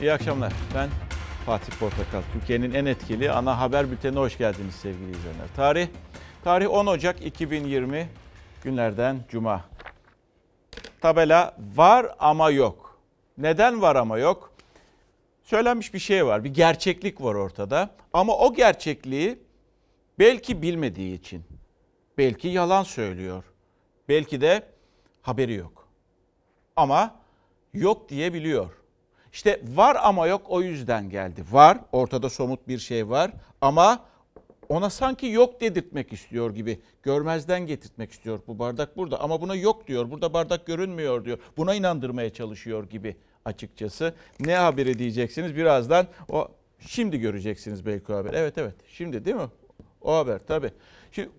İyi akşamlar. Ben Fatih Portakal. Türkiye'nin en etkili ana haber bültenine hoş geldiniz sevgili izleyenler. Tarih tarih 10 Ocak 2020 günlerden cuma. Tabela var ama yok. Neden var ama yok? Söylenmiş bir şey var. Bir gerçeklik var ortada. Ama o gerçekliği belki bilmediği için, belki yalan söylüyor. Belki de haberi yok. Ama yok diyebiliyor. İşte var ama yok o yüzden geldi. Var, ortada somut bir şey var ama ona sanki yok dedirtmek istiyor gibi. Görmezden getirtmek istiyor bu bardak burada ama buna yok diyor. Burada bardak görünmüyor diyor. Buna inandırmaya çalışıyor gibi açıkçası. Ne haberi diyeceksiniz birazdan o şimdi göreceksiniz belki o haber. Evet evet şimdi değil mi? O haber tabii. Şimdi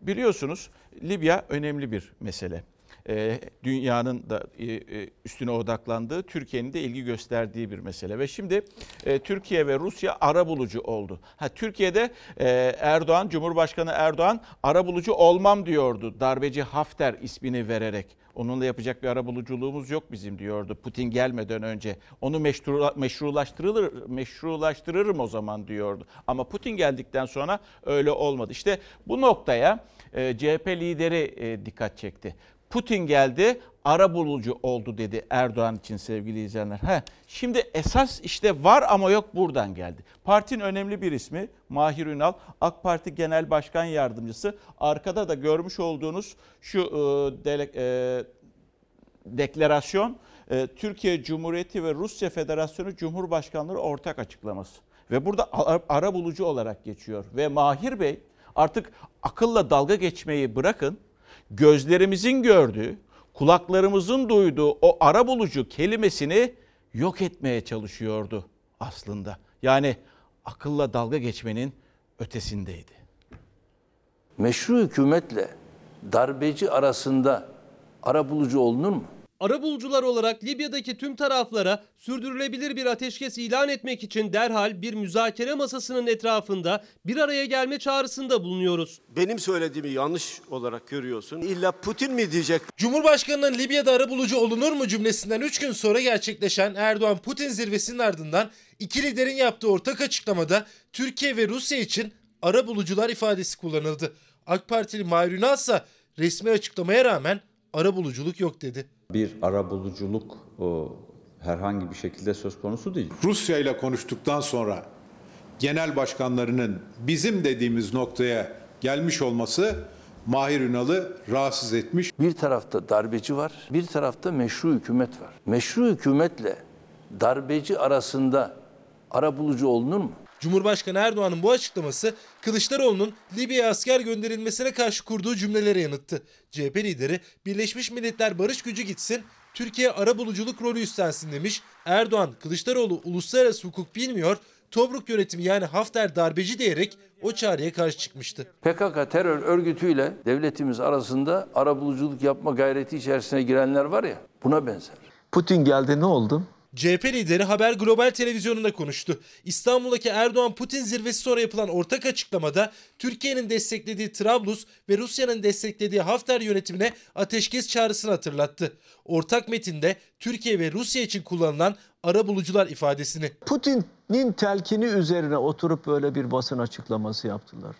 biliyorsunuz Libya önemli bir mesele. Ee, dünyanın da e, e, üstüne odaklandığı, Türkiye'nin de ilgi gösterdiği bir mesele. Ve şimdi e, Türkiye ve Rusya ara bulucu oldu. Ha Türkiye'de Erdoğan, Cumhurbaşkanı Erdoğan ara bulucu olmam diyordu. Darbeci Hafter ismini vererek. Onunla yapacak bir ara buluculuğumuz yok bizim diyordu Putin gelmeden önce. Onu meşru, meşrulaştırılır, meşrulaştırırım o zaman diyordu. Ama Putin geldikten sonra öyle olmadı. İşte bu noktaya CHP lideri dikkat çekti. Putin geldi, ara bulucu oldu dedi Erdoğan için sevgili izleyenler. He, şimdi esas işte var ama yok buradan geldi. Partinin önemli bir ismi Mahir Ünal, AK Parti Genel Başkan Yardımcısı. Arkada da görmüş olduğunuz şu e, dele, e, deklarasyon e, Türkiye Cumhuriyeti ve Rusya Federasyonu Cumhurbaşkanları ortak açıklaması. Ve burada ara bulucu olarak geçiyor. Ve Mahir Bey artık akılla dalga geçmeyi bırakın gözlerimizin gördüğü, kulaklarımızın duyduğu o ara bulucu kelimesini yok etmeye çalışıyordu aslında. Yani akılla dalga geçmenin ötesindeydi. Meşru hükümetle darbeci arasında ara bulucu olunur mu? Arabulucular olarak Libya'daki tüm taraflara sürdürülebilir bir ateşkes ilan etmek için derhal bir müzakere masasının etrafında bir araya gelme çağrısında bulunuyoruz. Benim söylediğimi yanlış olarak görüyorsun. İlla Putin mi diyecek? Cumhurbaşkanının Libya'da arabulucu olunur mu cümlesinden 3 gün sonra gerçekleşen Erdoğan-Putin zirvesinin ardından iki liderin yaptığı ortak açıklamada Türkiye ve Rusya için arabulucular ifadesi kullanıldı. AK Partili Mahir Ünal ise resmi açıklamaya rağmen arabuluculuk yok dedi bir ara buluculuk o, herhangi bir şekilde söz konusu değil. Rusya ile konuştuktan sonra genel başkanlarının bizim dediğimiz noktaya gelmiş olması Mahir Ünal'ı rahatsız etmiş. Bir tarafta darbeci var, bir tarafta meşru hükümet var. Meşru hükümetle darbeci arasında ara bulucu olunur mu? Cumhurbaşkanı Erdoğan'ın bu açıklaması Kılıçdaroğlu'nun Libya'ya asker gönderilmesine karşı kurduğu cümlelere yanıttı. CHP lideri Birleşmiş Milletler barış gücü gitsin, Türkiye ara buluculuk rolü üstlensin demiş. Erdoğan, Kılıçdaroğlu uluslararası hukuk bilmiyor, Tobruk yönetimi yani Hafter darbeci diyerek o çağrıya karşı çıkmıştı. PKK terör örgütüyle devletimiz arasında ara buluculuk yapma gayreti içerisine girenler var ya buna benzer. Putin geldi ne oldu? CHP lideri Haber Global televizyonunda konuştu. İstanbul'daki Erdoğan-Putin zirvesi sonra yapılan ortak açıklamada Türkiye'nin desteklediği Trablus ve Rusya'nın desteklediği Hafter yönetimine ateşkes çağrısını hatırlattı. Ortak metinde Türkiye ve Rusya için kullanılan ara bulucular ifadesini. Putin'in telkini üzerine oturup böyle bir basın açıklaması yaptılar.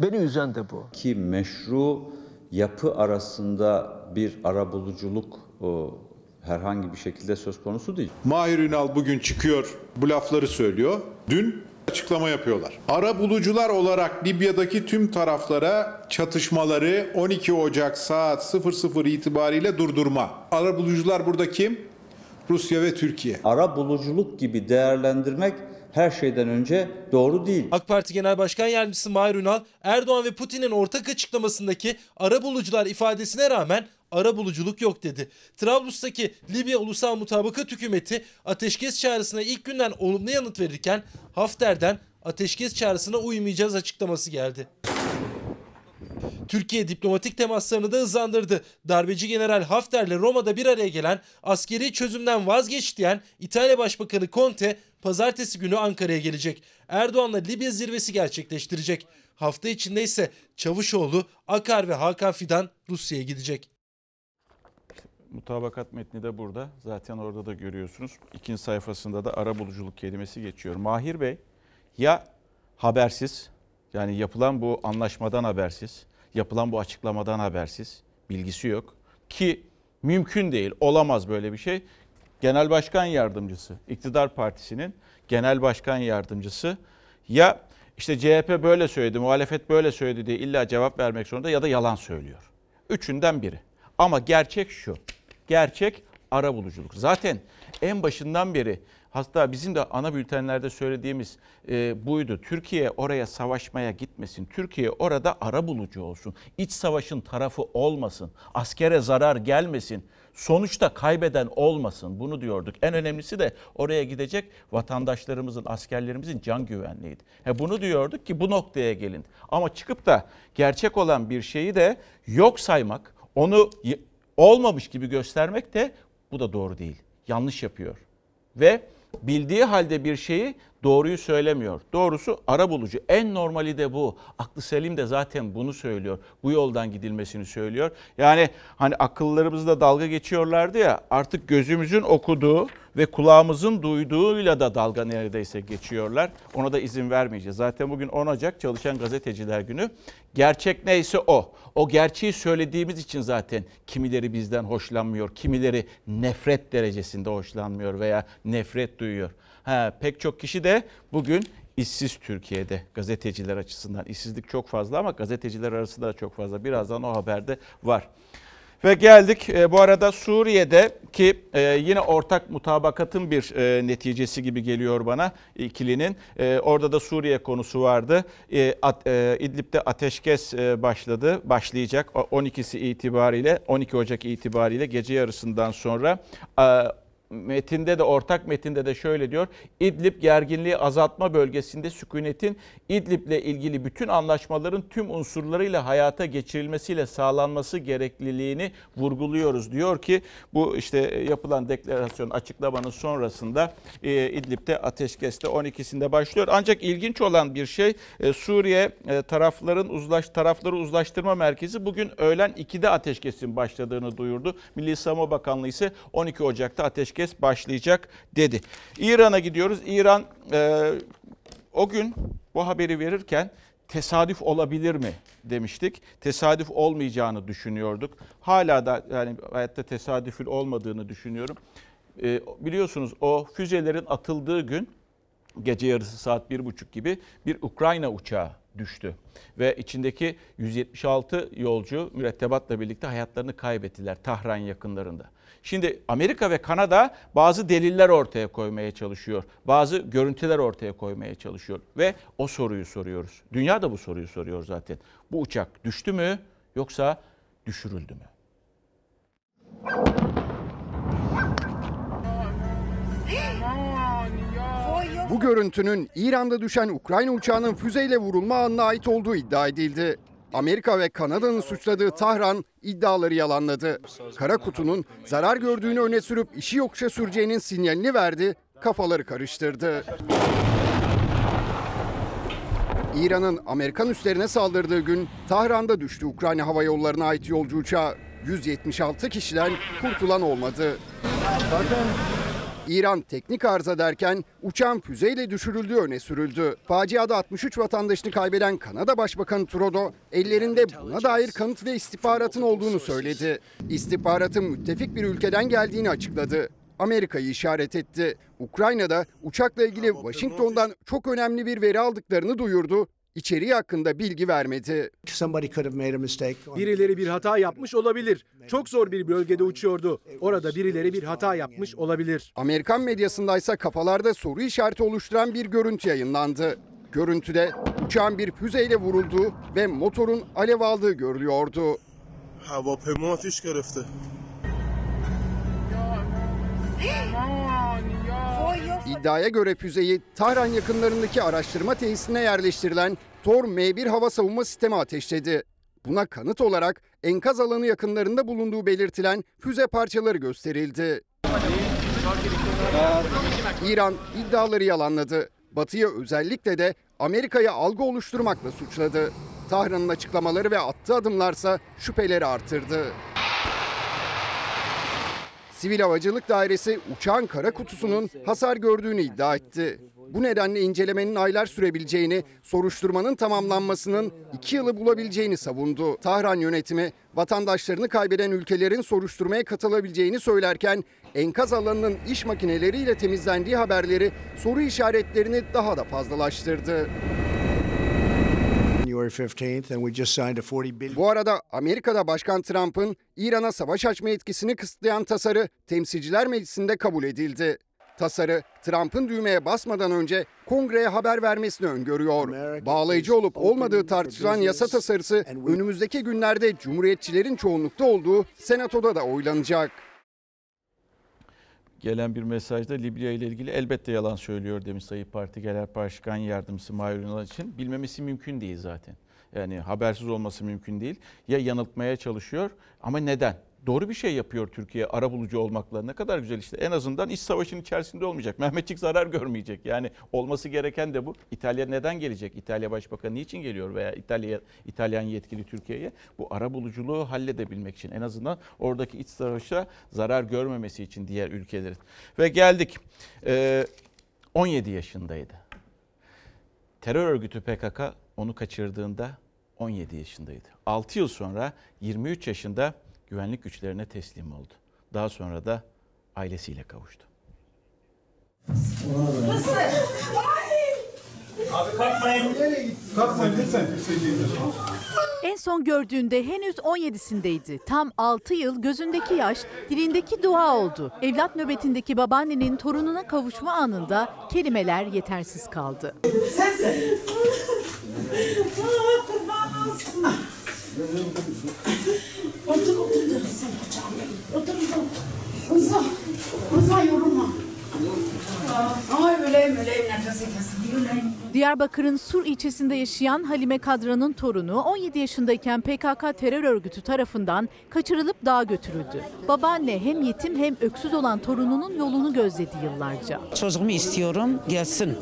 Beni üzen de bu. Ki meşru yapı arasında bir ara buluculuk o, herhangi bir şekilde söz konusu değil. Mahir Ünal bugün çıkıyor bu lafları söylüyor. Dün açıklama yapıyorlar. Ara bulucular olarak Libya'daki tüm taraflara çatışmaları 12 Ocak saat 00 itibariyle durdurma. Ara bulucular burada kim? Rusya ve Türkiye. Ara buluculuk gibi değerlendirmek her şeyden önce doğru değil. AK Parti Genel Başkan Yardımcısı Mahir Ünal, Erdoğan ve Putin'in ortak açıklamasındaki ara bulucular ifadesine rağmen ara buluculuk yok dedi. Trablus'taki Libya Ulusal Mutabakat Hükümeti ateşkes çağrısına ilk günden olumlu yanıt verirken Hafter'den ateşkes çağrısına uymayacağız açıklaması geldi. Türkiye diplomatik temaslarını da hızlandırdı. Darbeci General Hafter'le Roma'da bir araya gelen askeri çözümden vazgeç diyen İtalya Başbakanı Conte pazartesi günü Ankara'ya gelecek. Erdoğan'la Libya zirvesi gerçekleştirecek. Hafta içinde ise Çavuşoğlu, Akar ve Hakan Fidan Rusya'ya gidecek. Mutabakat metni de burada. Zaten orada da görüyorsunuz. İkinci sayfasında da ara buluculuk kelimesi geçiyor. Mahir Bey ya habersiz yani yapılan bu anlaşmadan habersiz, yapılan bu açıklamadan habersiz, bilgisi yok ki mümkün değil, olamaz böyle bir şey. Genel Başkan Yardımcısı, İktidar Partisi'nin Genel Başkan Yardımcısı ya işte CHP böyle söyledi, muhalefet böyle söyledi diye illa cevap vermek zorunda ya da yalan söylüyor. Üçünden biri. Ama gerçek şu. Gerçek ara buluculuk. Zaten en başından beri hatta bizim de ana bültenlerde söylediğimiz e, buydu. Türkiye oraya savaşmaya gitmesin. Türkiye orada ara bulucu olsun. İç savaşın tarafı olmasın. Askere zarar gelmesin. Sonuçta kaybeden olmasın. Bunu diyorduk. En önemlisi de oraya gidecek vatandaşlarımızın, askerlerimizin can güvenliğiydi. He bunu diyorduk ki bu noktaya gelin. Ama çıkıp da gerçek olan bir şeyi de yok saymak, onu olmamış gibi göstermek de bu da doğru değil. Yanlış yapıyor. Ve bildiği halde bir şeyi doğruyu söylemiyor. Doğrusu ara bulucu. En normali de bu. Aklı selim de zaten bunu söylüyor. Bu yoldan gidilmesini söylüyor. Yani hani akıllarımızla dalga geçiyorlardı ya artık gözümüzün okuduğu ve kulağımızın duyduğuyla da dalga neredeyse geçiyorlar. Ona da izin vermeyeceğiz. Zaten bugün 10 Ocak Çalışan Gazeteciler Günü. Gerçek neyse o. O gerçeği söylediğimiz için zaten kimileri bizden hoşlanmıyor, kimileri nefret derecesinde hoşlanmıyor veya nefret duyuyor. Ha, pek çok kişi de bugün işsiz Türkiye'de gazeteciler açısından. işsizlik çok fazla ama gazeteciler arasında da çok fazla. Birazdan o haberde var. Ve geldik e, bu arada Suriye'de ki e, yine ortak mutabakatın bir e, neticesi gibi geliyor bana ikilinin. E, orada da Suriye konusu vardı. E, at, e, İdlib'de ateşkes e, başladı, başlayacak O- 12'si itibariyle 12 Ocak itibariyle gece yarısından sonra. E, metinde de ortak metinde de şöyle diyor. İdlib gerginliği azaltma bölgesinde sükunetin İdlib'le ilgili bütün anlaşmaların tüm unsurlarıyla hayata geçirilmesiyle sağlanması gerekliliğini vurguluyoruz. Diyor ki bu işte yapılan deklarasyon açıklamanın sonrasında e, İdlib'de ateşkeste 12'sinde başlıyor. Ancak ilginç olan bir şey e, Suriye e, tarafların uzlaş tarafları uzlaştırma merkezi bugün öğlen 2'de ateşkesin başladığını duyurdu. Milli Savunma Bakanlığı ise 12 Ocak'ta ateşkes başlayacak dedi. İran'a gidiyoruz. İran e, o gün bu haberi verirken tesadüf olabilir mi demiştik. Tesadüf olmayacağını düşünüyorduk. Hala da yani hayatta tesadüfün olmadığını düşünüyorum. E, biliyorsunuz o füzelerin atıldığı gün gece yarısı saat bir buçuk gibi bir Ukrayna uçağı düştü. Ve içindeki 176 yolcu mürettebatla birlikte hayatlarını kaybettiler Tahran yakınlarında. Şimdi Amerika ve Kanada bazı deliller ortaya koymaya çalışıyor. Bazı görüntüler ortaya koymaya çalışıyor. Ve o soruyu soruyoruz. Dünya da bu soruyu soruyor zaten. Bu uçak düştü mü yoksa düşürüldü mü? Bu görüntünün İran'da düşen Ukrayna uçağının füzeyle vurulma anına ait olduğu iddia edildi. Amerika ve Kanada'nın suçladığı Tahran iddiaları yalanladı. Kara kutunun zarar gördüğünü öne sürüp işi yokuşa süreceğinin sinyalini verdi, kafaları karıştırdı. İran'ın Amerikan üslerine saldırdığı gün Tahran'da düştü Ukrayna Hava Yolları'na ait yolcu uçağı. 176 kişiden kurtulan olmadı. İran teknik arıza derken uçağın füzeyle düşürüldüğü öne sürüldü. Faciada 63 vatandaşını kaybeden Kanada Başbakanı Trudeau ellerinde buna dair kanıt ve istihbaratın olduğunu söyledi. İstihbaratın müttefik bir ülkeden geldiğini açıkladı. Amerika'yı işaret etti. Ukrayna'da uçakla ilgili Washington'dan çok önemli bir veri aldıklarını duyurdu İçeriği hakkında bilgi vermedi. Birileri bir hata yapmış olabilir. Çok zor bir bölgede uçuyordu. Orada birileri bir hata yapmış olabilir. Amerikan medyasındaysa kafalarda soru işareti oluşturan bir görüntü yayınlandı. Görüntüde uçağın bir füzeyle vurulduğu ve motorun alev aldığı görülüyordu. هواپیما آتیش گرفته İddiaya göre füzeyi Tahran yakınlarındaki araştırma tesisine yerleştirilen Tor M1 hava savunma sistemi ateşledi. Buna kanıt olarak enkaz alanı yakınlarında bulunduğu belirtilen füze parçaları gösterildi. İran iddiaları yalanladı. Batı'yı özellikle de Amerika'ya algı oluşturmakla suçladı. Tahran'ın açıklamaları ve attığı adımlarsa şüpheleri artırdı. Sivil Havacılık Dairesi uçağın kara kutusunun hasar gördüğünü iddia etti. Bu nedenle incelemenin aylar sürebileceğini, soruşturmanın tamamlanmasının iki yılı bulabileceğini savundu. Tahran yönetimi vatandaşlarını kaybeden ülkelerin soruşturmaya katılabileceğini söylerken enkaz alanının iş makineleriyle temizlendiği haberleri soru işaretlerini daha da fazlalaştırdı. Bu arada Amerika'da Başkan Trump'ın İran'a savaş açma etkisini kısıtlayan tasarı Temsilciler Meclisi'nde kabul edildi. Tasarı Trump'ın düğmeye basmadan önce kongreye haber vermesini öngörüyor. Bağlayıcı olup olmadığı tartışılan yasa tasarısı önümüzdeki günlerde Cumhuriyetçilerin çoğunlukta olduğu Senato'da da oylanacak. Gelen bir mesajda Libya ile ilgili elbette yalan söylüyor demiş Sayın Parti Genel Başkan Yardımcısı Mahir Ünal için. Bilmemesi mümkün değil zaten. Yani habersiz olması mümkün değil. Ya yanıltmaya çalışıyor ama neden? Doğru bir şey yapıyor Türkiye arabulucu olmakla. Ne kadar güzel işte. En azından iç savaşın içerisinde olmayacak. Mehmetçik zarar görmeyecek. Yani olması gereken de bu. İtalya neden gelecek? İtalya Başbakanı niçin geliyor veya İtalya İtalyan yetkili Türkiye'ye? Bu arabuluculuğu halledebilmek için. En azından oradaki iç savaşa zarar görmemesi için diğer ülkelerin. Ve geldik. Ee, 17 yaşındaydı. Terör örgütü PKK onu kaçırdığında 17 yaşındaydı. 6 yıl sonra 23 yaşında güvenlik güçlerine teslim oldu. Daha sonra da ailesiyle kavuştu. Abi kalkmayın. Kalkmayın lütfen. En son gördüğünde henüz 17'sindeydi. Tam 6 yıl gözündeki yaş, dilindeki dua oldu. Evlat nöbetindeki babaannenin torununa kavuşma anında kelimeler yetersiz kaldı. Sensin. Kurban olsun. 不是，不是有路吗？啊，我来，我来，你来，你来，你来。Diyarbakır'ın Sur ilçesinde yaşayan Halime Kadra'nın torunu 17 yaşındayken PKK terör örgütü tarafından kaçırılıp dağa götürüldü. Babaanne hem yetim hem öksüz olan torununun yolunu gözledi yıllarca. Çocuğumu istiyorum gelsin.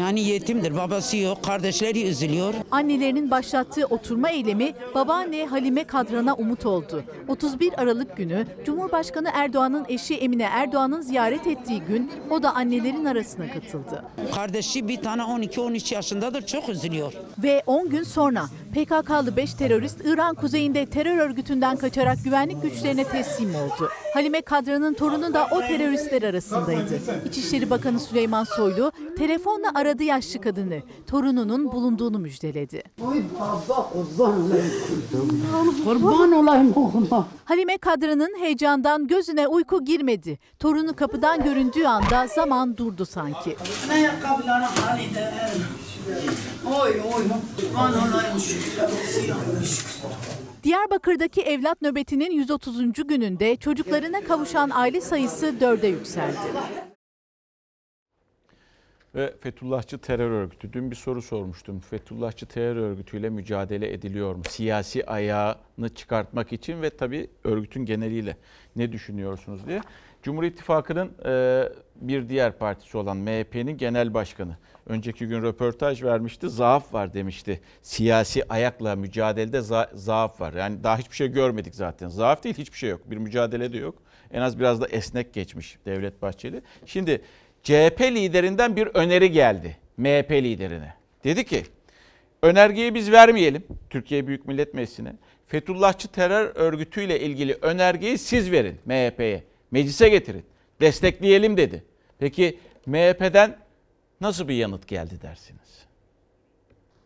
Yani yetimdir, babası yok, kardeşleri üzülüyor. Annelerinin başlattığı oturma eylemi babaanne Halime Kadran'a umut oldu. 31 Aralık günü Cumhurbaşkanı Erdoğan'ın eşi Emine Erdoğan'ın ziyaret ettiği gün o da annelerin arasına katıldı. Kardeşi bir tane 12-13 yaşındadır, çok üzülüyor. Ve 10 gün sonra PKK'lı 5 terörist İran kuzeyinde terör örgütünden kaçarak güvenlik güçlerine teslim oldu. Halime Kadran'ın torunu da o teröristler arasındaydı. İçişleri Bakanı Süleyman Soylu telefonla aradı yaşlı kadını. Torununun bulunduğunu müjdeledi. Kurban olayım oğluma. Halime Kadran'ın heyecandan gözüne uyku girmedi. Torunu kapıdan göründüğü anda zaman durdu sanki. Oy oy. Şükürler olsun ya. Diyarbakır'daki evlat nöbetinin 130. gününde çocuklarına kavuşan aile sayısı 4'e yükseldi. Ve Fethullahçı terör örgütü. Dün bir soru sormuştum. Fethullahçı terör örgütüyle mücadele ediliyor mu? Siyasi ayağını çıkartmak için ve tabii örgütün geneliyle ne düşünüyorsunuz diye. Cumhur İttifakı'nın bir diğer partisi olan MHP'nin genel başkanı. Önceki gün röportaj vermişti. Zaaf var demişti. Siyasi ayakla mücadelede za- zaaf var. Yani daha hiçbir şey görmedik zaten. Zaaf değil hiçbir şey yok. Bir mücadele de yok. En az biraz da esnek geçmiş Devlet Bahçeli. Şimdi CHP liderinden bir öneri geldi MHP liderine. Dedi ki önergeyi biz vermeyelim Türkiye Büyük Millet Meclisi'ne. Fethullahçı terör örgütüyle ilgili önergeyi siz verin MHP'ye. Meclise getirin. Destekleyelim dedi. Peki MHP'den nasıl bir yanıt geldi dersiniz?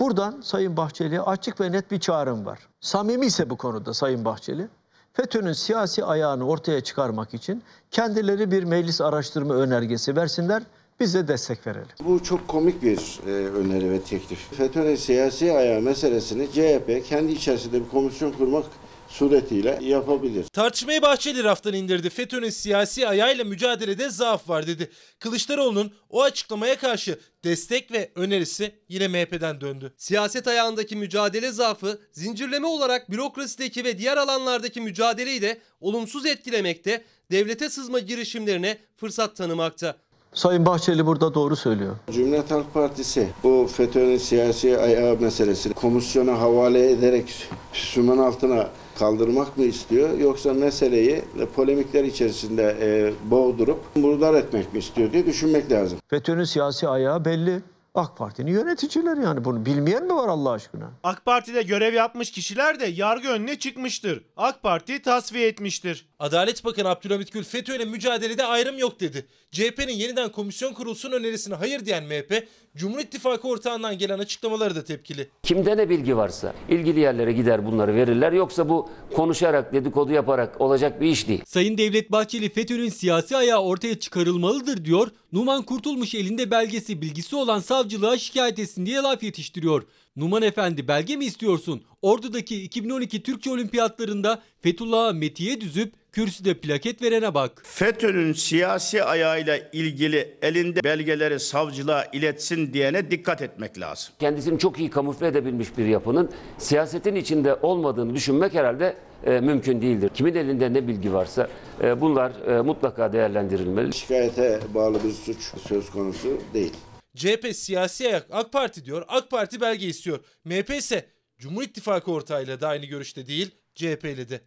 Buradan Sayın Bahçeli'ye açık ve net bir çağrım var. Samimi ise bu konuda Sayın Bahçeli, FETÖ'nün siyasi ayağını ortaya çıkarmak için kendileri bir meclis araştırma önergesi versinler, biz de destek verelim. Bu çok komik bir e, öneri ve teklif. FETÖ'nün siyasi ayağı meselesini CHP kendi içerisinde bir komisyon kurmak suretiyle yapabilir. Tartışmayı Bahçeli raftan indirdi. FETÖ'nün siyasi ayağıyla mücadelede zaaf var dedi. Kılıçdaroğlu'nun o açıklamaya karşı destek ve önerisi yine MHP'den döndü. Siyaset ayağındaki mücadele zaafı zincirleme olarak bürokrasideki ve diğer alanlardaki mücadeleyi de olumsuz etkilemekte, devlete sızma girişimlerine fırsat tanımakta. Sayın Bahçeli burada doğru söylüyor. Cumhuriyet Halk Partisi bu FETÖ'nün siyasi ayağı meselesini komisyona havale ederek sümen altına kaldırmak mı istiyor yoksa meseleyi polemikler içerisinde e, boğdurup murdar etmek mi istiyor diye düşünmek lazım. FETÖ'nün siyasi ayağı belli. AK Parti'nin yöneticileri yani bunu bilmeyen mi var Allah aşkına? AK Parti'de görev yapmış kişiler de yargı önüne çıkmıştır. AK Parti tasfiye etmiştir. Adalet Bakanı Abdülhamit Gül FETÖ'yle mücadelede ayrım yok dedi. CHP'nin yeniden komisyon kurulsun önerisine hayır diyen MHP, Cumhur İttifakı ortağından gelen açıklamaları da tepkili. Kimde ne bilgi varsa ilgili yerlere gider bunları verirler. Yoksa bu konuşarak, dedikodu yaparak olacak bir iş değil. Sayın Devlet Bahçeli FETÖ'nün siyasi ayağı ortaya çıkarılmalıdır diyor. Numan Kurtulmuş elinde belgesi bilgisi olan savcılığa şikayet etsin diye laf yetiştiriyor. Numan Efendi belge mi istiyorsun? Ordu'daki 2012 Türkçe Olimpiyatlarında Fethullah'a metiye düzüp kürsüde plaket verene bak. FETÖ'nün siyasi ayağıyla ilgili elinde belgeleri savcılığa iletsin diyene dikkat etmek lazım. Kendisini çok iyi kamufle edebilmiş bir yapının siyasetin içinde olmadığını düşünmek herhalde e, mümkün değildir. Kimin elinde ne bilgi varsa e, bunlar e, mutlaka değerlendirilmeli. Şikayete bağlı bir suç söz konusu değil. CHP siyasi ayak AK Parti diyor, AK Parti belge istiyor. MHP ise Cumhur İttifakı ortağıyla da aynı görüşte değil, CHP de.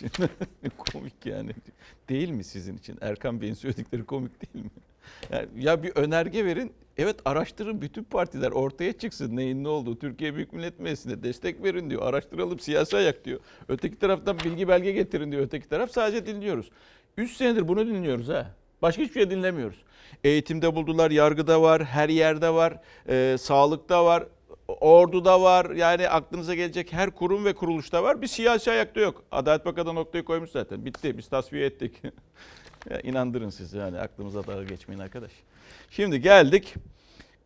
komik yani. Değil mi sizin için? Erkan Bey'in söyledikleri komik değil mi? Yani ya bir önerge verin. Evet araştırın bütün partiler ortaya çıksın neyin ne olduğu. Türkiye Büyük Millet Meclisi'ne destek verin diyor. Araştıralım siyasi ayak diyor. Öteki taraftan bilgi belge getirin diyor. Öteki taraf sadece dinliyoruz. 3 senedir bunu dinliyoruz ha. Başka hiçbir şey dinlemiyoruz. Eğitimde buldular, yargıda var, her yerde var, e, sağlıkta var, orduda var. Yani aklınıza gelecek her kurum ve kuruluşta var. Bir siyasi ayakta yok. Adalet Bakanı noktayı koymuş zaten. Bitti. Biz tasfiye ettik. ya inandırın siz yani aklımıza dalga geçmeyin arkadaş. Şimdi geldik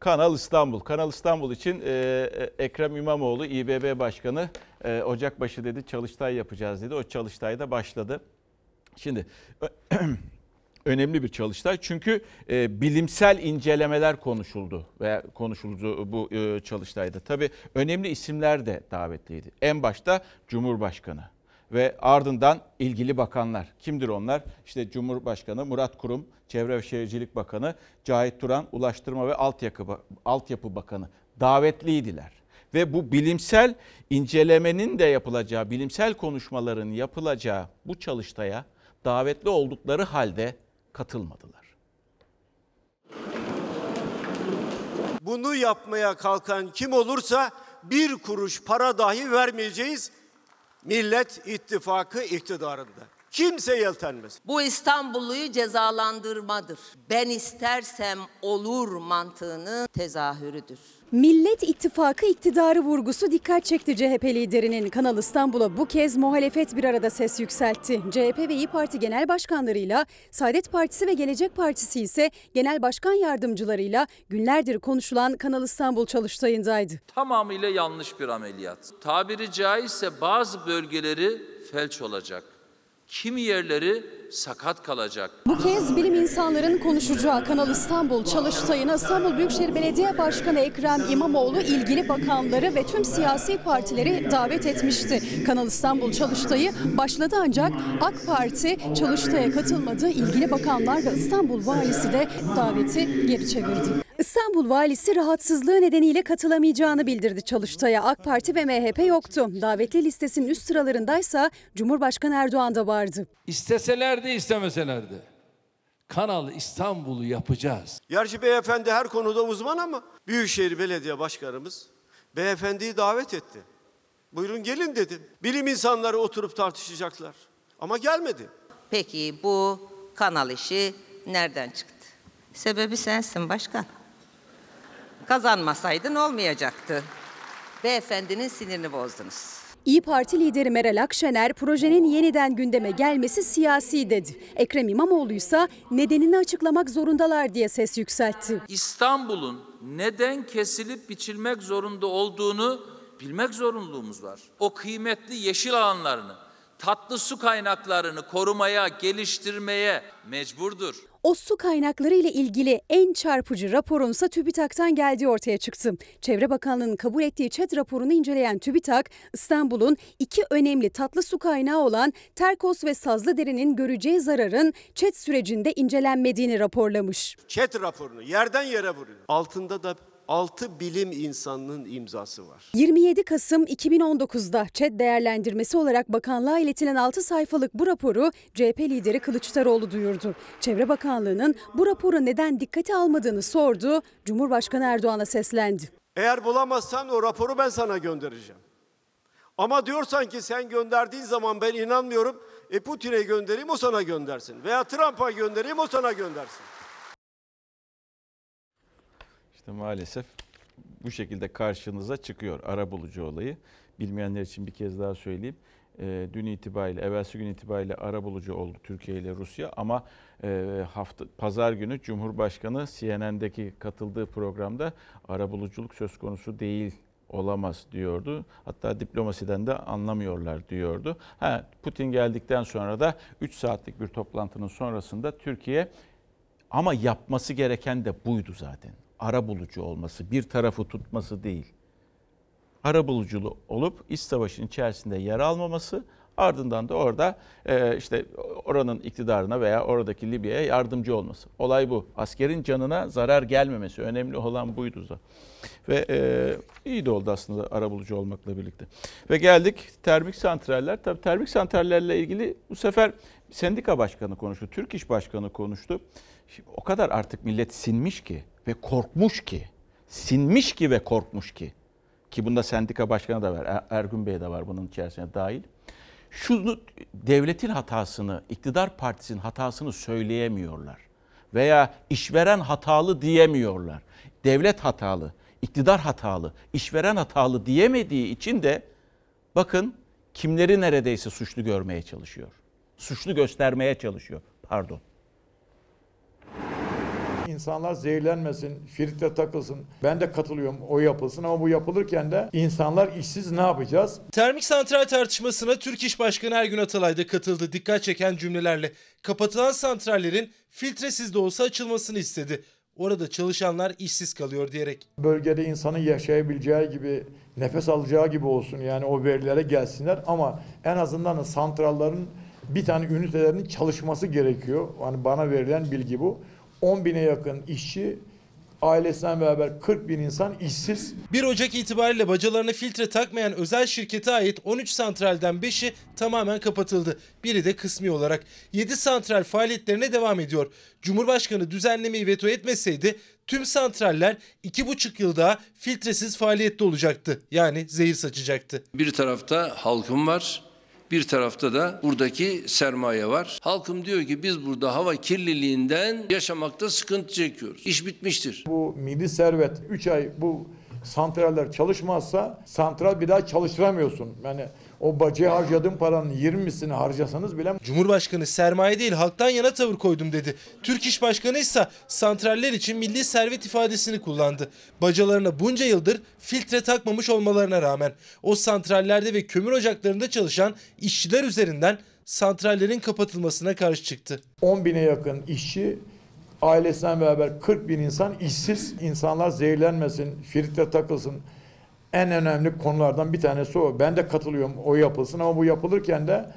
Kanal İstanbul. Kanal İstanbul için e, Ekrem İmamoğlu İBB Başkanı e, Ocakbaşı dedi çalıştay yapacağız dedi. O çalıştay da başladı. Şimdi önemli bir çalıştay çünkü e, bilimsel incelemeler konuşuldu veya konuşuldu bu e, çalıştayda. Tabii önemli isimler de davetliydi. En başta Cumhurbaşkanı ve ardından ilgili bakanlar. Kimdir onlar? İşte Cumhurbaşkanı Murat Kurum, Çevre ve Şehircilik Bakanı, Cahit Turan, Ulaştırma ve Altyapı, Altyapı Bakanı davetliydiler. Ve bu bilimsel incelemenin de yapılacağı, bilimsel konuşmaların yapılacağı bu çalıştaya davetli oldukları halde katılmadılar. Bunu yapmaya kalkan kim olursa bir kuruş para dahi vermeyeceğiz Millet İttifakı iktidarında. Kimse yeltenmez. Bu İstanbulluyu cezalandırmadır. Ben istersem olur mantığının tezahürüdür. Millet İttifakı iktidarı vurgusu dikkat çekti CHP liderinin. Kanal İstanbul'a bu kez muhalefet bir arada ses yükseltti. CHP ve İyi Parti genel başkanlarıyla, Saadet Partisi ve Gelecek Partisi ise genel başkan yardımcılarıyla günlerdir konuşulan Kanal İstanbul çalıştayındaydı. Tamamıyla yanlış bir ameliyat. Tabiri caizse bazı bölgeleri felç olacak. Kimi yerleri sakat kalacak. Bu kez bilim insanların konuşacağı Kanal İstanbul çalıştayına İstanbul Büyükşehir Belediye Başkanı Ekrem İmamoğlu ilgili bakanları ve tüm siyasi partileri davet etmişti. Kanal İstanbul çalıştayı başladı ancak AK Parti çalıştaya katılmadı. İlgili bakanlar ve İstanbul valisi de daveti geri çevirdi. İstanbul valisi rahatsızlığı nedeniyle katılamayacağını bildirdi çalıştaya. AK Parti ve MHP yoktu. Davetli listesinin üst sıralarındaysa Cumhurbaşkanı Erdoğan da vardı. İsteseler de istemeseler de Kanal İstanbul'u yapacağız. Gerçi beyefendi her konuda uzman ama Büyükşehir Belediye Başkanımız beyefendiyi davet etti. Buyurun gelin dedi. Bilim insanları oturup tartışacaklar. Ama gelmedi. Peki bu kanal işi nereden çıktı? Sebebi sensin başkan. Kazanmasaydın olmayacaktı. Beyefendinin sinirini bozdunuz. İyi Parti lideri Meral Akşener projenin yeniden gündeme gelmesi siyasi dedi. Ekrem İmamoğlu ise nedenini açıklamak zorundalar diye ses yükseltti. İstanbul'un neden kesilip biçilmek zorunda olduğunu bilmek zorunluluğumuz var. O kıymetli yeşil alanlarını, tatlı su kaynaklarını korumaya, geliştirmeye mecburdur. O su kaynakları ile ilgili en çarpıcı raporunsa TÜBİTAK'tan geldiği ortaya çıktı. Çevre Bakanlığı'nın kabul ettiği ÇED raporunu inceleyen TÜBİTAK, İstanbul'un iki önemli tatlı su kaynağı olan Terkos ve Sazlıdere'nin göreceği zararın ÇED sürecinde incelenmediğini raporlamış. Çet raporunu yerden yere vuruyor. Altında da 6 bilim insanının imzası var. 27 Kasım 2019'da ÇED değerlendirmesi olarak bakanlığa iletilen 6 sayfalık bu raporu CHP lideri Kılıçdaroğlu duyurdu. Çevre Bakanlığı'nın bu raporu neden dikkate almadığını sordu, Cumhurbaşkanı Erdoğan'a seslendi. Eğer bulamazsan o raporu ben sana göndereceğim. Ama diyorsan ki sen gönderdiğin zaman ben inanmıyorum. E Putin'e göndereyim o sana göndersin. Veya Trump'a göndereyim o sana göndersin. İşte maalesef bu şekilde karşınıza çıkıyor arabulucu olayı. Bilmeyenler için bir kez daha söyleyeyim. E, dün itibariyle, evvelsi gün itibariyle arabulucu oldu Türkiye ile Rusya ama e, hafta pazar günü Cumhurbaşkanı CNN'deki katıldığı programda arabuluculuk söz konusu değil olamaz diyordu. Hatta diplomasiden de anlamıyorlar diyordu. Ha, Putin geldikten sonra da 3 saatlik bir toplantının sonrasında Türkiye ama yapması gereken de buydu zaten. Ara bulucu olması, bir tarafı tutması değil. Ara buluculu olup iç savaşın içerisinde yer almaması, ardından da orada e, işte oranın iktidarına veya oradaki Libya'ya yardımcı olması. Olay bu. Askerin canına zarar gelmemesi önemli olan buydu da. Ve e, iyi de oldu aslında arabulucu olmakla birlikte. Ve geldik termik santraller. Tabii termik santrallerle ilgili bu sefer sendika başkanı konuştu, Türk İş Başkanı konuştu. Şimdi o kadar artık millet sinmiş ki ve korkmuş ki, sinmiş ki ve korkmuş ki. Ki bunda sendika başkanı da var, Er- Ergün Bey de var bunun içerisine dahil. Şunu devletin hatasını, iktidar partisinin hatasını söyleyemiyorlar. Veya işveren hatalı diyemiyorlar. Devlet hatalı, iktidar hatalı, işveren hatalı diyemediği için de bakın kimleri neredeyse suçlu görmeye çalışıyor. Suçlu göstermeye çalışıyor. Pardon. İnsanlar zehirlenmesin, filtre takılsın. Ben de katılıyorum o yapılsın ama bu yapılırken de insanlar işsiz ne yapacağız? Termik santral tartışmasına Türk İş Başkanı Ergün Atalay da katıldı dikkat çeken cümlelerle. Kapatılan santrallerin filtresiz de olsa açılmasını istedi. Orada çalışanlar işsiz kalıyor diyerek. Bölgede insanın yaşayabileceği gibi, nefes alacağı gibi olsun yani o verilere gelsinler ama en azından santrallerin bir tane ünitelerinin çalışması gerekiyor. Hani bana verilen bilgi bu. 10 bine yakın işçi ailesinden beraber 40 bin insan işsiz. 1 Ocak itibariyle bacalarına filtre takmayan özel şirkete ait 13 santralden 5'i tamamen kapatıldı. Biri de kısmi olarak. 7 santral faaliyetlerine devam ediyor. Cumhurbaşkanı düzenlemeyi veto etmeseydi tüm santraller 2,5 yıl daha filtresiz faaliyette olacaktı. Yani zehir saçacaktı. Bir tarafta halkım var, bir tarafta da buradaki sermaye var. Halkım diyor ki biz burada hava kirliliğinden yaşamakta sıkıntı çekiyoruz. İş bitmiştir. Bu milli servet 3 ay bu santraller çalışmazsa santral bir daha çalıştıramıyorsun. Yani o bacaya harcadığın paranın 20'sini harcasanız bile Cumhurbaşkanı sermaye değil halktan yana tavır koydum dedi. Türk İş Başkanı ise santraller için milli servet ifadesini kullandı. Bacalarına bunca yıldır filtre takmamış olmalarına rağmen o santrallerde ve kömür ocaklarında çalışan işçiler üzerinden santrallerin kapatılmasına karşı çıktı. 10 bine yakın işçi ailesinden beraber 40 bin insan işsiz. İnsanlar zehirlenmesin, filtre takılsın. En önemli konulardan bir tanesi o. Ben de katılıyorum o yapılsın ama bu yapılırken de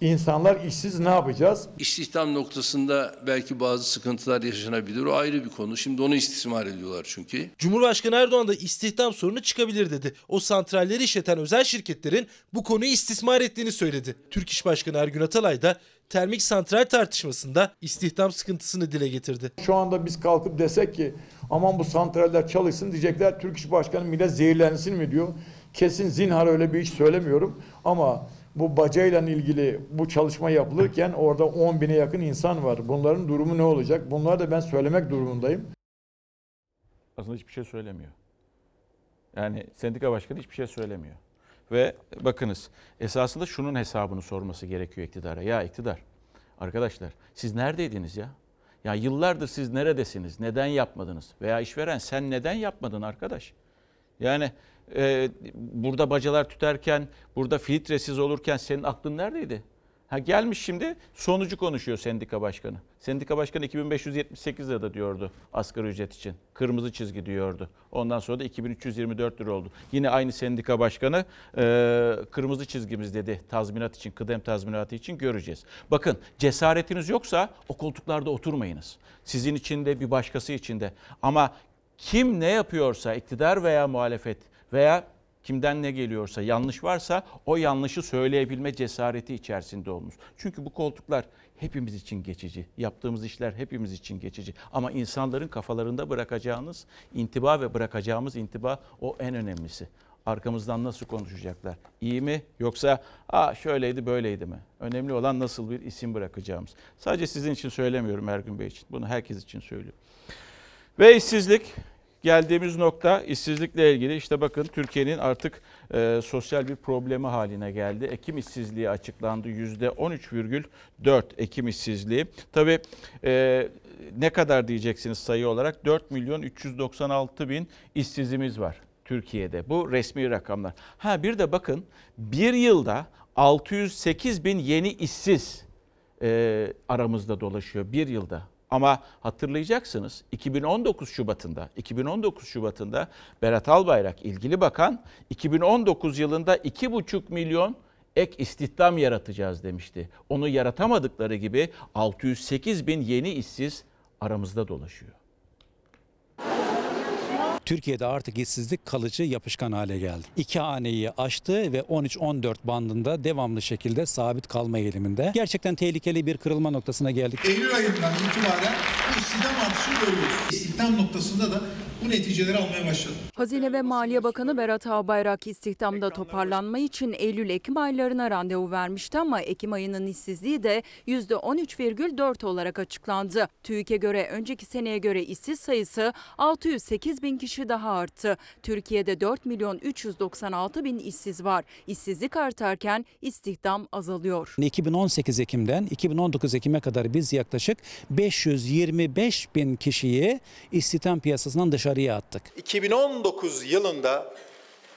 insanlar işsiz ne yapacağız? İstihdam noktasında belki bazı sıkıntılar yaşanabilir. O ayrı bir konu. Şimdi onu istismar ediyorlar çünkü. Cumhurbaşkanı Erdoğan da istihdam sorunu çıkabilir dedi. O santralleri işleten özel şirketlerin bu konuyu istismar ettiğini söyledi. Türk İş Başkanı Ergün Atalay da termik santral tartışmasında istihdam sıkıntısını dile getirdi. Şu anda biz kalkıp desek ki aman bu santraller çalışsın diyecekler Türk İş Başkanı millet zehirlensin mi diyor. Kesin zinhar öyle bir iş söylemiyorum ama bu bacayla ilgili bu çalışma yapılırken orada 10 bine yakın insan var. Bunların durumu ne olacak? Bunları da ben söylemek durumundayım. Aslında hiçbir şey söylemiyor. Yani sendika başkanı hiçbir şey söylemiyor. Ve bakınız esasında şunun hesabını sorması gerekiyor iktidara. Ya iktidar arkadaşlar siz neredeydiniz ya? Ya yıllardır siz neredesiniz? Neden yapmadınız? Veya işveren sen neden yapmadın arkadaş? Yani e, burada bacalar tüterken, burada filtresiz olurken senin aklın neredeydi? Ha gelmiş şimdi sonucu konuşuyor sendika başkanı. Sendika başkanı 2578 lira diyordu asgari ücret için. Kırmızı çizgi diyordu. Ondan sonra da 2324 lira oldu. Yine aynı sendika başkanı e, kırmızı çizgimiz dedi tazminat için, kıdem tazminatı için göreceğiz. Bakın cesaretiniz yoksa o koltuklarda oturmayınız. Sizin için de bir başkası için de. Ama kim ne yapıyorsa iktidar veya muhalefet veya kimden ne geliyorsa yanlış varsa o yanlışı söyleyebilme cesareti içerisinde olmuş. Çünkü bu koltuklar hepimiz için geçici. Yaptığımız işler hepimiz için geçici. Ama insanların kafalarında bırakacağınız intiba ve bırakacağımız intiba o en önemlisi. Arkamızdan nasıl konuşacaklar? İyi mi yoksa Aa, şöyleydi böyleydi mi? Önemli olan nasıl bir isim bırakacağımız. Sadece sizin için söylemiyorum Ergün Bey için. Bunu herkes için söylüyorum. Ve işsizlik geldiğimiz nokta işsizlikle ilgili işte bakın Türkiye'nin artık e, sosyal bir problemi haline geldi. Ekim işsizliği açıklandı. %13,4 Ekim işsizliği. Tabii e, ne kadar diyeceksiniz sayı olarak? 4 milyon 396 bin işsizimiz var Türkiye'de. Bu resmi rakamlar. Ha bir de bakın bir yılda 608 bin yeni işsiz e, aramızda dolaşıyor bir yılda. Ama hatırlayacaksınız 2019 Şubat'ında 2019 Şubat'ında Berat Albayrak ilgili bakan 2019 yılında 2,5 milyon ek istihdam yaratacağız demişti. Onu yaratamadıkları gibi 608 bin yeni işsiz aramızda dolaşıyor. Türkiye'de artık işsizlik kalıcı yapışkan hale geldi. İki haneyi aştı ve 13-14 bandında devamlı şekilde sabit kalma eğiliminde. Gerçekten tehlikeli bir kırılma noktasına geldik. Eylül ayından itibaren bu istihdam artışını görüyoruz. İstihdam noktasında da bu neticeleri almaya başladı. Hazine ve Maliye Bakanı Berat Albayrak istihdamda toparlanma için Eylül-Ekim aylarına randevu vermişti ama Ekim ayının işsizliği de %13,4 olarak açıklandı. TÜİK'e göre önceki seneye göre işsiz sayısı 608 bin kişi daha arttı. Türkiye'de 4 milyon 396 bin işsiz var. İşsizlik artarken istihdam azalıyor. 2018 Ekim'den 2019 Ekim'e kadar biz yaklaşık 525 bin kişiyi istihdam piyasasından dışarıya attık. 2019 yılında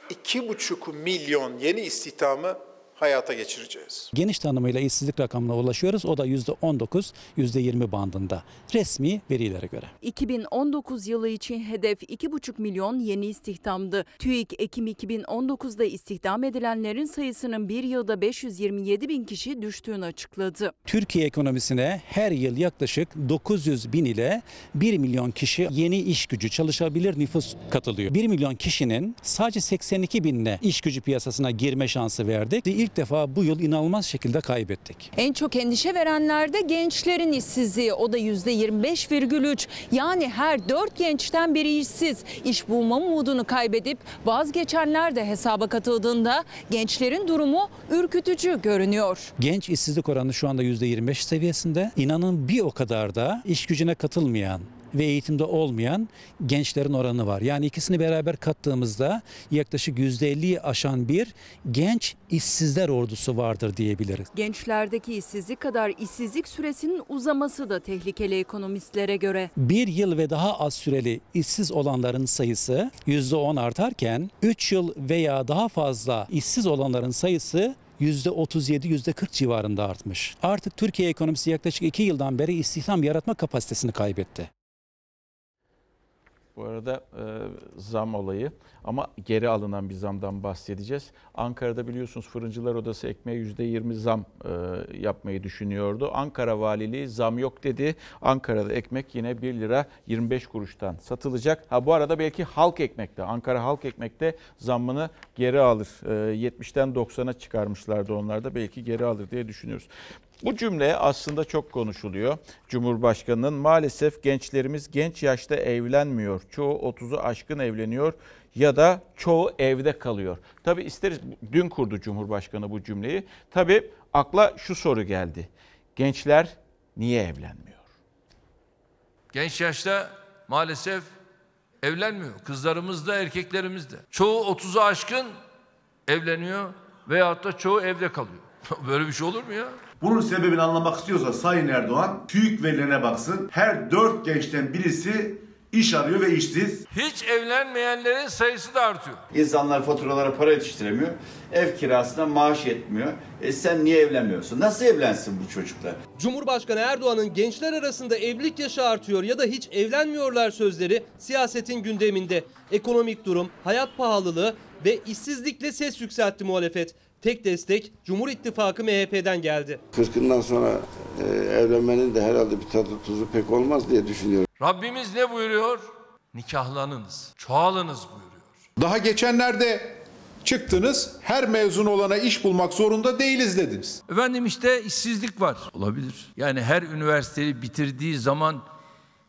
2,5 milyon yeni istihdamı hayata geçireceğiz. Geniş tanımıyla işsizlik rakamına ulaşıyoruz. O da %19, %20 bandında. Resmi verilere göre. 2019 yılı için hedef 2,5 milyon yeni istihdamdı. TÜİK Ekim 2019'da istihdam edilenlerin sayısının bir yılda 527 bin kişi düştüğünü açıkladı. Türkiye ekonomisine her yıl yaklaşık 900 bin ile 1 milyon kişi yeni iş gücü çalışabilir nüfus katılıyor. 1 milyon kişinin sadece 82 binine iş gücü piyasasına girme şansı verdik. İlk defa bu yıl inanılmaz şekilde kaybettik. En çok endişe verenler de gençlerin işsizliği. O da %25,3. Yani her 4 gençten biri işsiz. İş bulma umudunu kaybedip vazgeçenler de hesaba katıldığında gençlerin durumu ürkütücü görünüyor. Genç işsizlik oranı şu anda %25 seviyesinde. İnanın bir o kadar da iş gücüne katılmayan ve eğitimde olmayan gençlerin oranı var. Yani ikisini beraber kattığımızda yaklaşık %50'yi aşan bir genç işsizler ordusu vardır diyebiliriz. Gençlerdeki işsizlik kadar işsizlik süresinin uzaması da tehlikeli ekonomistlere göre. Bir yıl ve daha az süreli işsiz olanların sayısı %10 artarken 3 yıl veya daha fazla işsiz olanların sayısı %37, %40 civarında artmış. Artık Türkiye ekonomisi yaklaşık 2 yıldan beri istihdam yaratma kapasitesini kaybetti. Bu arada e, zam olayı ama geri alınan bir zamdan bahsedeceğiz. Ankara'da biliyorsunuz Fırıncılar Odası ekmeğe %20 zam e, yapmayı düşünüyordu. Ankara Valiliği zam yok dedi. Ankara'da ekmek yine 1 lira 25 kuruştan satılacak. Ha bu arada belki halk ekmekte, Ankara halk ekmekte zammını geri alır. E, 70'ten 90'a çıkarmışlardı onlar da belki geri alır diye düşünüyoruz. Bu cümle aslında çok konuşuluyor. Cumhurbaşkanının maalesef gençlerimiz genç yaşta evlenmiyor. Çoğu 30'u aşkın evleniyor ya da çoğu evde kalıyor. Tabi isteriz dün kurdu Cumhurbaşkanı bu cümleyi. Tabi akla şu soru geldi. Gençler niye evlenmiyor? Genç yaşta maalesef evlenmiyor. Kızlarımız da erkeklerimiz de. Çoğu 30'u aşkın evleniyor veyahut da çoğu evde kalıyor. Böyle bir şey olur mu ya? Bunun sebebini anlamak istiyorsa Sayın Erdoğan TÜİK verilerine baksın. Her dört gençten birisi iş arıyor ve işsiz. Hiç evlenmeyenlerin sayısı da artıyor. İnsanlar faturalara para yetiştiremiyor. Ev kirasına maaş yetmiyor. E sen niye evlenmiyorsun? Nasıl evlensin bu çocuklar? Cumhurbaşkanı Erdoğan'ın gençler arasında evlilik yaşı artıyor ya da hiç evlenmiyorlar sözleri siyasetin gündeminde. Ekonomik durum, hayat pahalılığı ve işsizlikle ses yükseltti muhalefet. Tek destek Cumhur İttifakı MHP'den geldi. Kırkından sonra e, evlenmenin de herhalde bir tadı tuzu pek olmaz diye düşünüyorum. Rabbimiz ne buyuruyor? Nikahlanınız, çoğalınız buyuruyor. Daha geçenlerde çıktınız her mezun olana iş bulmak zorunda değiliz dediniz. Efendim işte işsizlik var. Olabilir. Yani her üniversiteyi bitirdiği zaman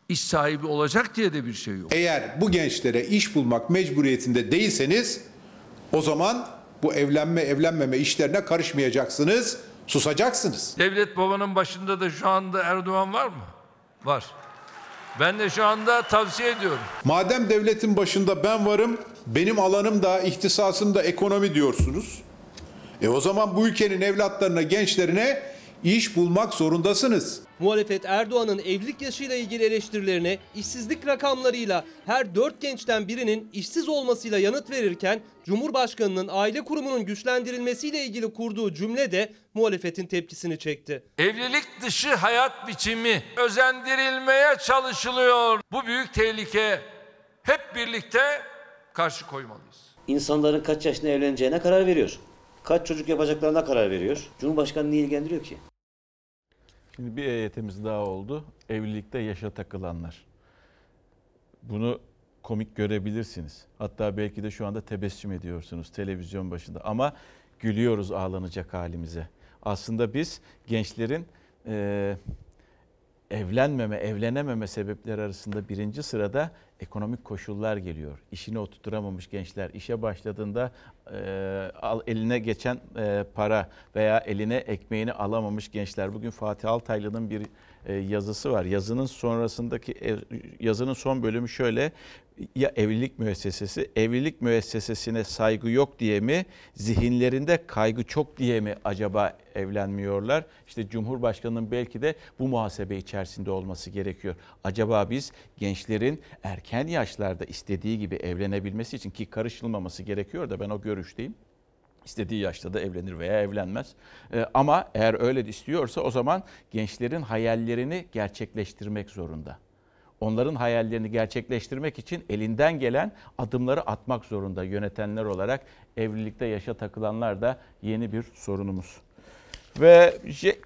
iş sahibi olacak diye de bir şey yok. Eğer bu gençlere iş bulmak mecburiyetinde değilseniz o zaman bu evlenme evlenmeme işlerine karışmayacaksınız, susacaksınız. Devlet babanın başında da şu anda Erdoğan var mı? Var. Ben de şu anda tavsiye ediyorum. Madem devletin başında ben varım, benim alanım da ihtisasım da ekonomi diyorsunuz. E o zaman bu ülkenin evlatlarına, gençlerine iş bulmak zorundasınız. Muhalefet Erdoğan'ın evlilik yaşıyla ilgili eleştirilerine işsizlik rakamlarıyla her dört gençten birinin işsiz olmasıyla yanıt verirken Cumhurbaşkanı'nın aile kurumunun güçlendirilmesiyle ilgili kurduğu cümle de muhalefetin tepkisini çekti. Evlilik dışı hayat biçimi özendirilmeye çalışılıyor. Bu büyük tehlike hep birlikte karşı koymalıyız. İnsanların kaç yaşında evleneceğine karar veriyor. Kaç çocuk yapacaklarına karar veriyor. Cumhurbaşkanı niye ilgilendiriyor ki? Şimdi bir EYT'miz daha oldu. Evlilikte yaşa takılanlar. Bunu komik görebilirsiniz. Hatta belki de şu anda tebessüm ediyorsunuz televizyon başında. Ama gülüyoruz ağlanacak halimize. Aslında biz gençlerin e, evlenmeme, evlenememe sebepleri arasında birinci sırada ekonomik koşullar geliyor. İşini oturtamamış gençler işe başladığında eline geçen e, para veya eline ekmeğini alamamış gençler. Bugün Fatih Altaylı'nın bir e, yazısı var. Yazının sonrasındaki e, yazının son bölümü şöyle ya evlilik müessesesi, evlilik müessesesine saygı yok diye mi, zihinlerinde kaygı çok diye mi acaba evlenmiyorlar? İşte Cumhurbaşkanı'nın belki de bu muhasebe içerisinde olması gerekiyor. Acaba biz gençlerin erken yaşlarda istediği gibi evlenebilmesi için ki karışılmaması gerekiyor da ben o görüşteyim. İstediği yaşta da evlenir veya evlenmez. Ee, ama eğer öyle istiyorsa o zaman gençlerin hayallerini gerçekleştirmek zorunda onların hayallerini gerçekleştirmek için elinden gelen adımları atmak zorunda yönetenler olarak evlilikte yaşa takılanlar da yeni bir sorunumuz. Ve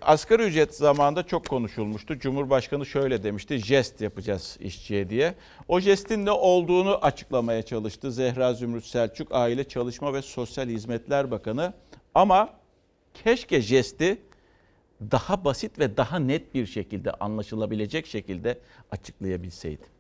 asgari ücret zamanında çok konuşulmuştu. Cumhurbaşkanı şöyle demişti, jest yapacağız işçiye diye. O jestin ne olduğunu açıklamaya çalıştı Zehra Zümrüt Selçuk, Aile Çalışma ve Sosyal Hizmetler Bakanı. Ama keşke jesti daha basit ve daha net bir şekilde anlaşılabilecek şekilde açıklayabilseydi.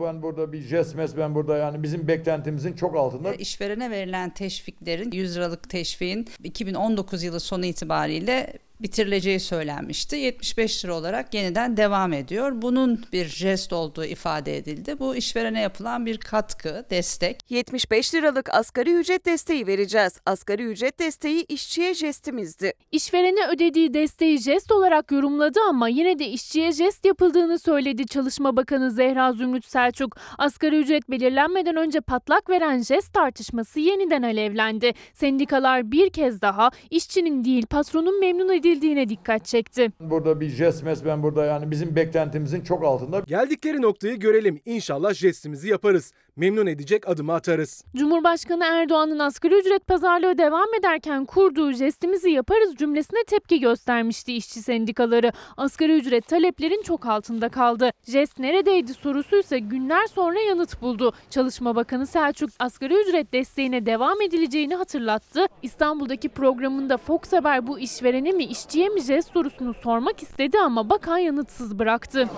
Ben burada bir jestmes ben burada yani bizim beklentimizin çok altında. İşverene verilen teşviklerin 100 liralık teşviğin 2019 yılı sonu itibariyle bitirileceği söylenmişti. 75 lira olarak yeniden devam ediyor. Bunun bir jest olduğu ifade edildi. Bu işverene yapılan bir katkı, destek. 75 liralık asgari ücret desteği vereceğiz. Asgari ücret desteği işçiye jestimizdi. İşverene ödediği desteği jest olarak yorumladı ama yine de işçiye jest yapıldığını söyledi Çalışma Bakanı Zehra Zümrüt Selçuk. Asgari ücret belirlenmeden önce patlak veren jest tartışması yeniden alevlendi. Sendikalar bir kez daha işçinin değil patronun memnun edildiğine dikkat çekti. Burada bir jestmes ben burada yani bizim beklentimizin çok altında. Geldikleri noktayı görelim. İnşallah jestimizi yaparız. Memnun edecek adımı atarız. Cumhurbaşkanı Erdoğan'ın asgari ücret pazarlığı devam ederken kurduğu jestimizi yaparız cümlesine tepki göstermişti işçi sendikaları. Asgari ücret taleplerin çok altında kaldı. Jest neredeydi sorusu ise günler sonra yanıt buldu. Çalışma Bakanı Selçuk asgari ücret desteğine devam edileceğini hatırlattı. İstanbul'daki programında Fox Haber bu işverene mi işçiye mi jest sorusunu sormak istedi ama bakan yanıtsız bıraktı.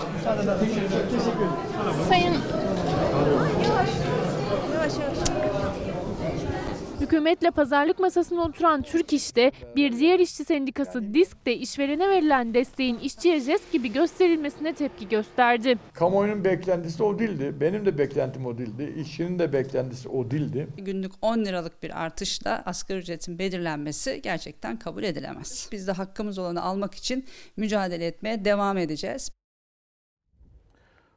Sayın Hükümetle pazarlık masasına oturan Türk İş'te bir diğer işçi sendikası DİSK'te işverene verilen desteğin işçiye jest gibi gösterilmesine tepki gösterdi. Kamuoyunun beklentisi o değildi. Benim de beklentim o değildi. İşçinin de beklentisi o değildi. Günlük 10 liralık bir artışla asgari ücretin belirlenmesi gerçekten kabul edilemez. Biz de hakkımız olanı almak için mücadele etmeye devam edeceğiz.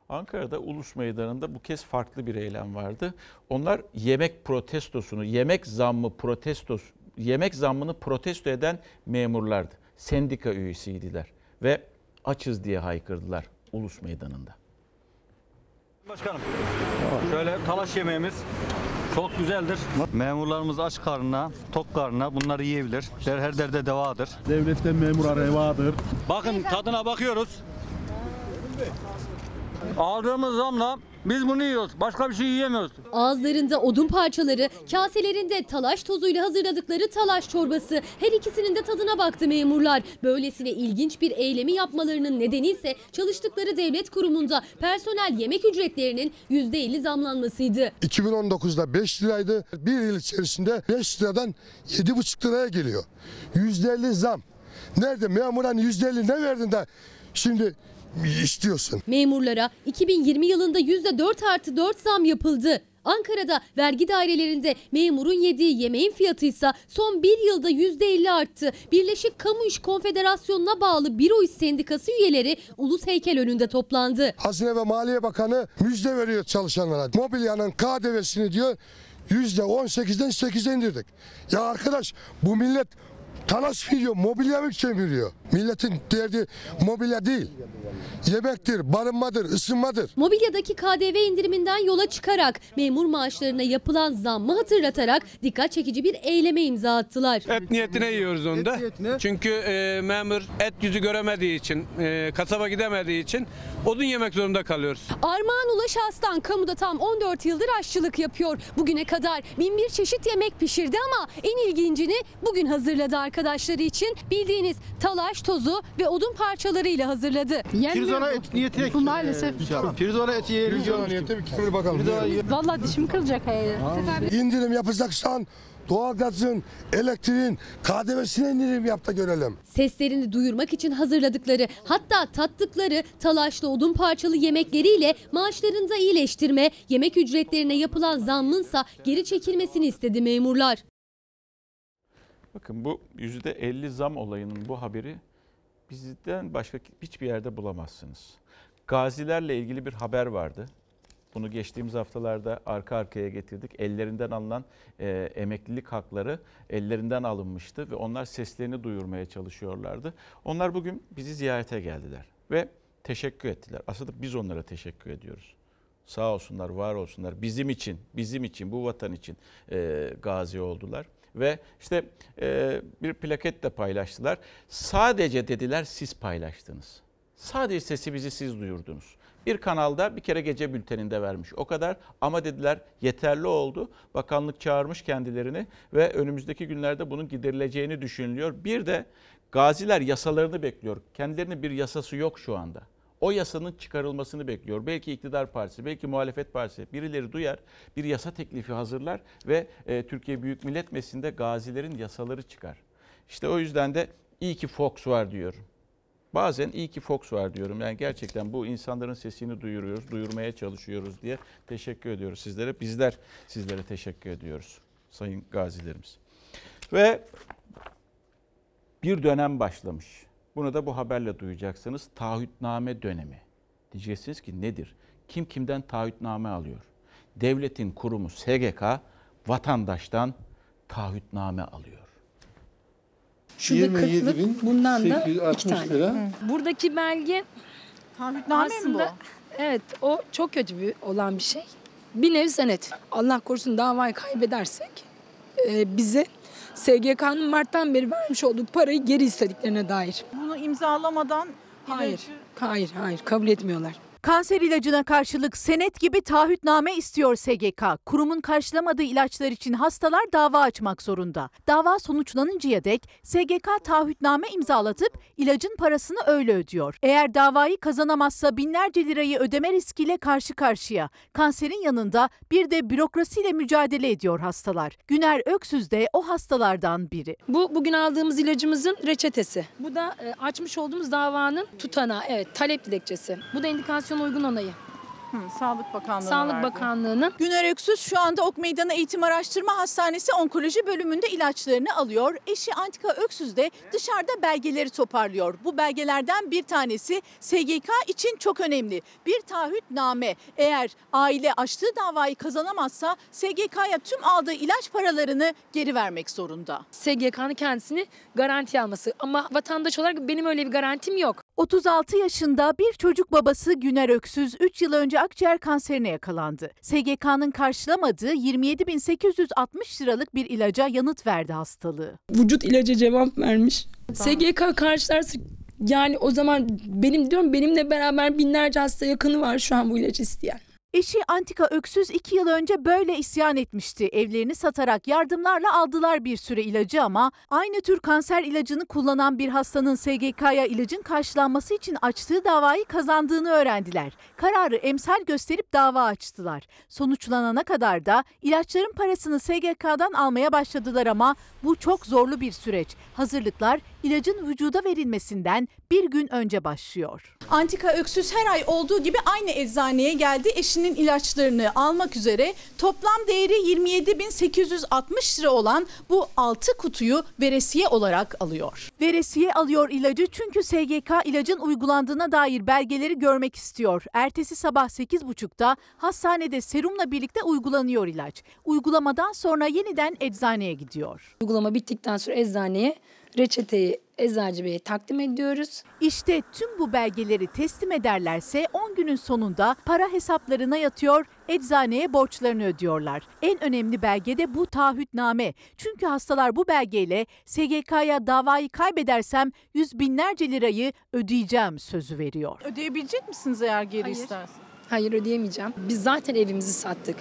Ankara'da Ulus Meydanı'nda bu kez farklı bir eylem vardı. Onlar yemek protestosunu, yemek zammı protestos, yemek zammını protesto eden memurlardı. Sendika üyesiydiler ve açız diye haykırdılar Ulus Meydanı'nda. Başkanım, şöyle talaş yemeğimiz çok güzeldir. Memurlarımız aç karnına, tok karnına bunları yiyebilir. Der, her derde devadır. Devletten memura revadır. Bakın tadına bakıyoruz. Aldığımız zamla biz bunu yiyoruz. Başka bir şey yiyemiyoruz. Ağızlarında odun parçaları, kaselerinde talaş tozuyla hazırladıkları talaş çorbası. Her ikisinin de tadına baktı memurlar. Böylesine ilginç bir eylemi yapmalarının nedeni ise çalıştıkları devlet kurumunda personel yemek ücretlerinin %50 zamlanmasıydı. 2019'da 5 liraydı. Bir yıl içerisinde 5 liradan 7,5 liraya geliyor. %50 zam. Nerede memuran %50 ne verdin de şimdi istiyorsun? Memurlara 2020 yılında %4 artı 4 zam yapıldı. Ankara'da vergi dairelerinde memurun yediği yemeğin fiyatı ise son bir yılda %50 arttı. Birleşik Kamu İş Konfederasyonu'na bağlı Biro İş Sendikası üyeleri Ulus Heykel önünde toplandı. Hazine ve Maliye Bakanı müjde veriyor çalışanlara. Mobilyanın KDV'sini diyor %18'den 8'e indirdik. Ya arkadaş bu millet Talas veriyor, mobilya mı sömürüyor? Milletin derdi mobilya değil. Yemektir, barınmadır, ısınmadır. Mobilyadaki KDV indiriminden yola çıkarak memur maaşlarına yapılan zammı hatırlatarak dikkat çekici bir eyleme imza attılar. Et niyetine yiyoruz onu da. Çünkü e, memur et yüzü göremediği için, e, kasaba gidemediği için odun yemek zorunda kalıyoruz. Armağan Ulaş Aslan kamuda tam 14 yıldır aşçılık yapıyor. Bugüne kadar bin bir çeşit yemek pişirdi ama en ilgincini bugün hazırladı arkadaşları için. Bildiğiniz talaş tozu ve odun parçalarıyla hazırladı. Pirzola et niyeti Bu maalesef. Pirzola eti yiyelim. Pirzola niyeti bir küfür bakalım. Vallahi dişim kırılacak İndirim yapacaksan doğalgazın, elektriğin, KDV'sine indirim yap da görelim. Seslerini duyurmak için hazırladıkları hatta tattıkları talaşlı odun parçalı yemekleriyle maaşlarında iyileştirme, yemek ücretlerine yapılan zammınsa geri çekilmesini istedi memurlar. Bakın bu %50 zam olayının bu haberi bizden başka hiçbir yerde bulamazsınız. Gazilerle ilgili bir haber vardı. Bunu geçtiğimiz haftalarda arka arkaya getirdik. Ellerinden alınan e, emeklilik hakları ellerinden alınmıştı ve onlar seslerini duyurmaya çalışıyorlardı. Onlar bugün bizi ziyarete geldiler ve teşekkür ettiler. Aslında biz onlara teşekkür ediyoruz. Sağ olsunlar, var olsunlar. Bizim için, bizim için, bu vatan için e, gazi oldular. Ve işte e, bir plaket de paylaştılar. Sadece dediler siz paylaştınız. Sadece sesimizi siz duyurdunuz. Bir kanalda bir kere gece bülteninde vermiş. O kadar ama dediler yeterli oldu. Bakanlık çağırmış kendilerini ve önümüzdeki günlerde bunun giderileceğini düşünülüyor. Bir de gaziler yasalarını bekliyor. Kendilerinin bir yasası yok şu anda. O yasanın çıkarılmasını bekliyor. Belki iktidar partisi, belki muhalefet partisi birileri duyar, bir yasa teklifi hazırlar ve e, Türkiye Büyük Millet Meclisi'nde gazilerin yasaları çıkar. İşte o yüzden de iyi ki Fox var diyorum. Bazen iyi ki Fox var diyorum. Yani gerçekten bu insanların sesini duyuruyoruz, duyurmaya çalışıyoruz diye teşekkür ediyoruz sizlere. Bizler sizlere teşekkür ediyoruz sayın gazilerimiz. Ve bir dönem başlamış. Bunu da bu haberle duyacaksınız. Taahhütname dönemi. Diyeceksiniz ki nedir? Kim kimden taahhütname alıyor? Devletin kurumu SGK vatandaştan taahhütname alıyor. Şurada 27 kırklık, bin bundan da 860 iki tane. lira. Hı. Buradaki belge Taahhütname mi aslında evet o çok kötü bir olan bir şey. Bir nevi senet. Allah korusun davayı kaybedersek e, bize SGK'nın Mart'tan beri vermiş olduğu parayı geri istediklerine dair. Bunu imzalamadan Hayır, hayır, hayır kabul etmiyorlar. Kanser ilacına karşılık senet gibi taahhütname istiyor SGK. Kurumun karşılamadığı ilaçlar için hastalar dava açmak zorunda. Dava sonuçlanıncaya dek SGK taahhütname imzalatıp ilacın parasını öyle ödüyor. Eğer davayı kazanamazsa binlerce lirayı ödeme riskiyle karşı karşıya. Kanserin yanında bir de bürokrasiyle mücadele ediyor hastalar. Güner Öksüz de o hastalardan biri. Bu bugün aldığımız ilacımızın reçetesi. Bu da e, açmış olduğumuz davanın tutanağı. Evet, talep dilekçesi. Bu da indikasyon uygun onayı. Sağlık Bakanlığı Sağlık Bakanlığı'nın Güner Öksüz şu anda Ok Meydanı Eğitim Araştırma Hastanesi Onkoloji bölümünde ilaçlarını alıyor. Eşi Antika Öksüz de dışarıda belgeleri toparlıyor. Bu belgelerden bir tanesi SGK için çok önemli. Bir taahhütname. Eğer aile açtığı davayı kazanamazsa SGK'ya tüm aldığı ilaç paralarını geri vermek zorunda. SGK'nın kendisini garanti alması ama vatandaş olarak benim öyle bir garantim yok. 36 yaşında bir çocuk babası Güner Öksüz 3 yıl önce akciğer kanserine yakalandı. SGK'nın karşılamadığı 27.860 liralık bir ilaca yanıt verdi hastalığı. vücut ilaca cevap vermiş. SGK karşılarsa yani o zaman benim diyorum benimle beraber binlerce hasta yakını var şu an bu ilacı isteyen. Eşi Antika Öksüz 2 yıl önce böyle isyan etmişti. Evlerini satarak yardımlarla aldılar bir süre ilacı ama aynı tür kanser ilacını kullanan bir hastanın SGK'ya ilacın karşılanması için açtığı davayı kazandığını öğrendiler. Kararı emsal gösterip dava açtılar. Sonuçlanana kadar da ilaçların parasını SGK'dan almaya başladılar ama bu çok zorlu bir süreç. Hazırlıklar ilacın vücuda verilmesinden bir gün önce başlıyor. Antika Öksüz her ay olduğu gibi aynı eczaneye geldi. Eşinin ilaçlarını almak üzere toplam değeri 27.860 lira olan bu 6 kutuyu veresiye olarak alıyor. Veresiye alıyor ilacı çünkü SGK ilacın uygulandığına dair belgeleri görmek istiyor. Ertesi sabah 8.30'da hastanede serumla birlikte uygulanıyor ilaç. Uygulamadan sonra yeniden eczaneye gidiyor. Uygulama bittikten sonra eczaneye reçeteyi eczacı beye takdim ediyoruz. İşte tüm bu belgeleri teslim ederlerse 10 günün sonunda para hesaplarına yatıyor, eczaneye borçlarını ödüyorlar. En önemli belge de bu taahhütname. Çünkü hastalar bu belgeyle SGK'ya davayı kaybedersem yüz binlerce lirayı ödeyeceğim sözü veriyor. Ödeyebilecek misiniz eğer geri Hayır. isterseniz? Hayır ödeyemeyeceğim. Biz zaten evimizi sattık.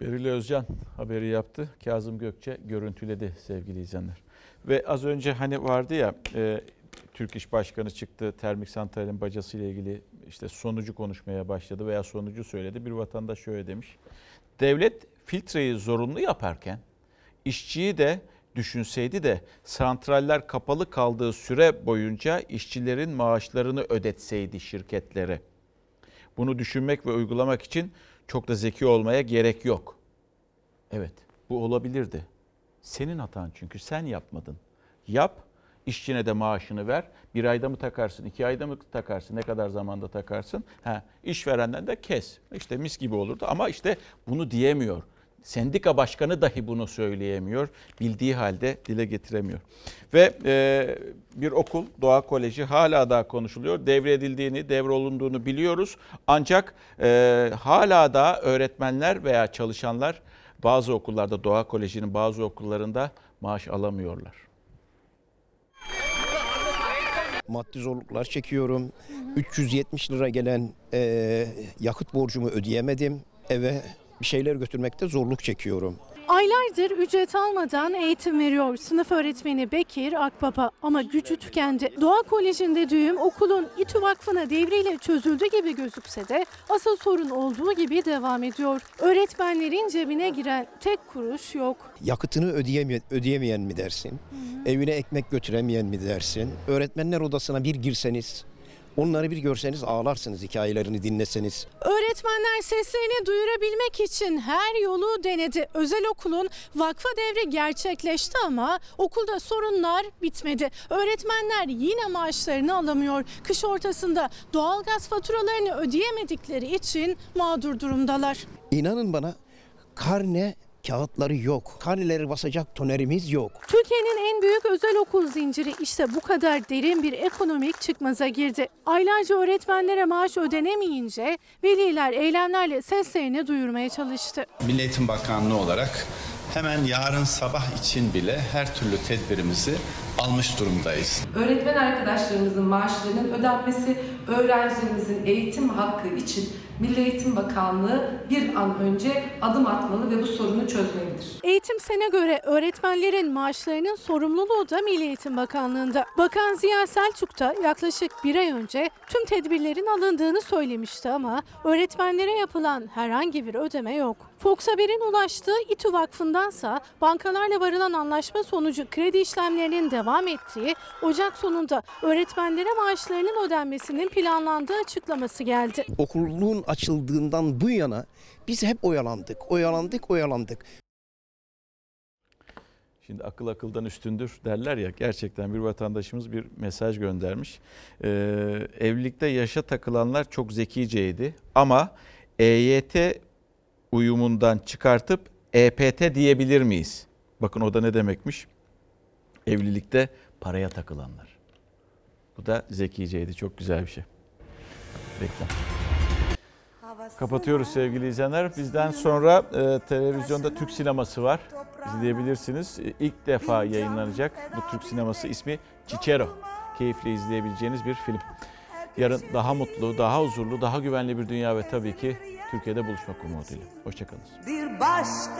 Beril Özcan haberi yaptı. Kazım Gökçe görüntüledi sevgili izleyenler. Ve az önce hani vardı ya e, Türk İş Başkanı çıktı termik santralin bacası ile ilgili işte sonucu konuşmaya başladı veya sonucu söyledi. Bir vatandaş şöyle demiş. Devlet filtreyi zorunlu yaparken işçiyi de düşünseydi de santraller kapalı kaldığı süre boyunca işçilerin maaşlarını ödetseydi şirketlere. Bunu düşünmek ve uygulamak için çok da zeki olmaya gerek yok. Evet, bu olabilirdi. Senin hatan çünkü sen yapmadın. Yap, işçine de maaşını ver. Bir ayda mı takarsın, iki ayda mı takarsın, ne kadar zamanda takarsın? Ha, işverenden de kes. İşte mis gibi olurdu ama işte bunu diyemiyor. Sendika başkanı dahi bunu söyleyemiyor. Bildiği halde dile getiremiyor. Ve e, bir okul, Doğa Koleji hala daha konuşuluyor. Devredildiğini, devrolunduğunu biliyoruz. Ancak e, hala da öğretmenler veya çalışanlar bazı okullarda, Doğa Koleji'nin bazı okullarında maaş alamıyorlar. Maddi zorluklar çekiyorum. 370 lira gelen e, yakıt borcumu ödeyemedim. Eve bir şeyler götürmekte zorluk çekiyorum. Aylardır ücret almadan eğitim veriyor sınıf öğretmeni Bekir Akbaba ama gücü tükendi. Doğa Koleji'nde düğüm okulun İTÜ Vakfı'na devriyle çözüldü gibi gözükse de asıl sorun olduğu gibi devam ediyor. Öğretmenlerin cebine giren tek kuruş yok. Yakıtını ödeyemeyen, ödeyemeyen mi dersin? Evine ekmek götüremeyen mi dersin? Öğretmenler odasına bir girseniz, onları bir görseniz ağlarsınız hikayelerini dinleseniz. Öğretmenler seslerini duyurabilmek için her yolu denedi. Özel okulun vakfa devri gerçekleşti ama okulda sorunlar bitmedi. Öğretmenler yine maaşlarını alamıyor. Kış ortasında doğalgaz faturalarını ödeyemedikleri için mağdur durumdalar. İnanın bana karne kağıtları yok. Karneleri basacak tonerimiz yok. Türkiye'nin en büyük özel okul zinciri işte bu kadar derin bir ekonomik çıkmaza girdi. Aylarca öğretmenlere maaş ödenemeyince veliler eylemlerle seslerini duyurmaya çalıştı. Milli Eğitim Bakanlığı olarak hemen yarın sabah için bile her türlü tedbirimizi almış durumdayız. Öğretmen arkadaşlarımızın maaşlarının ödenmesi, öğrencilerimizin eğitim hakkı için Milli Eğitim Bakanlığı bir an önce adım atmalı ve bu sorunu çözmelidir. Eğitim Sen'e göre öğretmenlerin maaşlarının sorumluluğu da Milli Eğitim Bakanlığı'nda. Bakan Ziya Selçuk da yaklaşık bir ay önce tüm tedbirlerin alındığını söylemişti ama öğretmenlere yapılan herhangi bir ödeme yok. Fox Haber'in ulaştığı İTÜ Vakfı'ndansa bankalarla varılan anlaşma sonucu kredi işlemlerinin devam ettiği Ocak sonunda öğretmenlere maaşlarının ödenmesinin planlandığı açıklaması geldi. Okulun açıldığından bu yana biz hep oyalandık, oyalandık, oyalandık. Şimdi akıl akıldan üstündür derler ya gerçekten bir vatandaşımız bir mesaj göndermiş. Ee, evlilikte yaşa takılanlar çok zekiceydi ama EYT uyumundan çıkartıp EPT diyebilir miyiz? Bakın o da ne demekmiş? Evlilikte paraya takılanlar. Bu da zekiceydi. Çok güzel bir şey. Reklam. Kapatıyoruz sevgili izleyenler. Bizden sonra e, televizyonda Türk sineması var. İzleyebilirsiniz. İlk defa yayınlanacak bu Türk sineması ismi Cicero. Keyifle izleyebileceğiniz bir film. Yarın daha mutlu, daha huzurlu, daha güvenli bir dünya ve tabii ki Türkiye'de buluşmak umuduyla. Hoşçakalın. Bir başka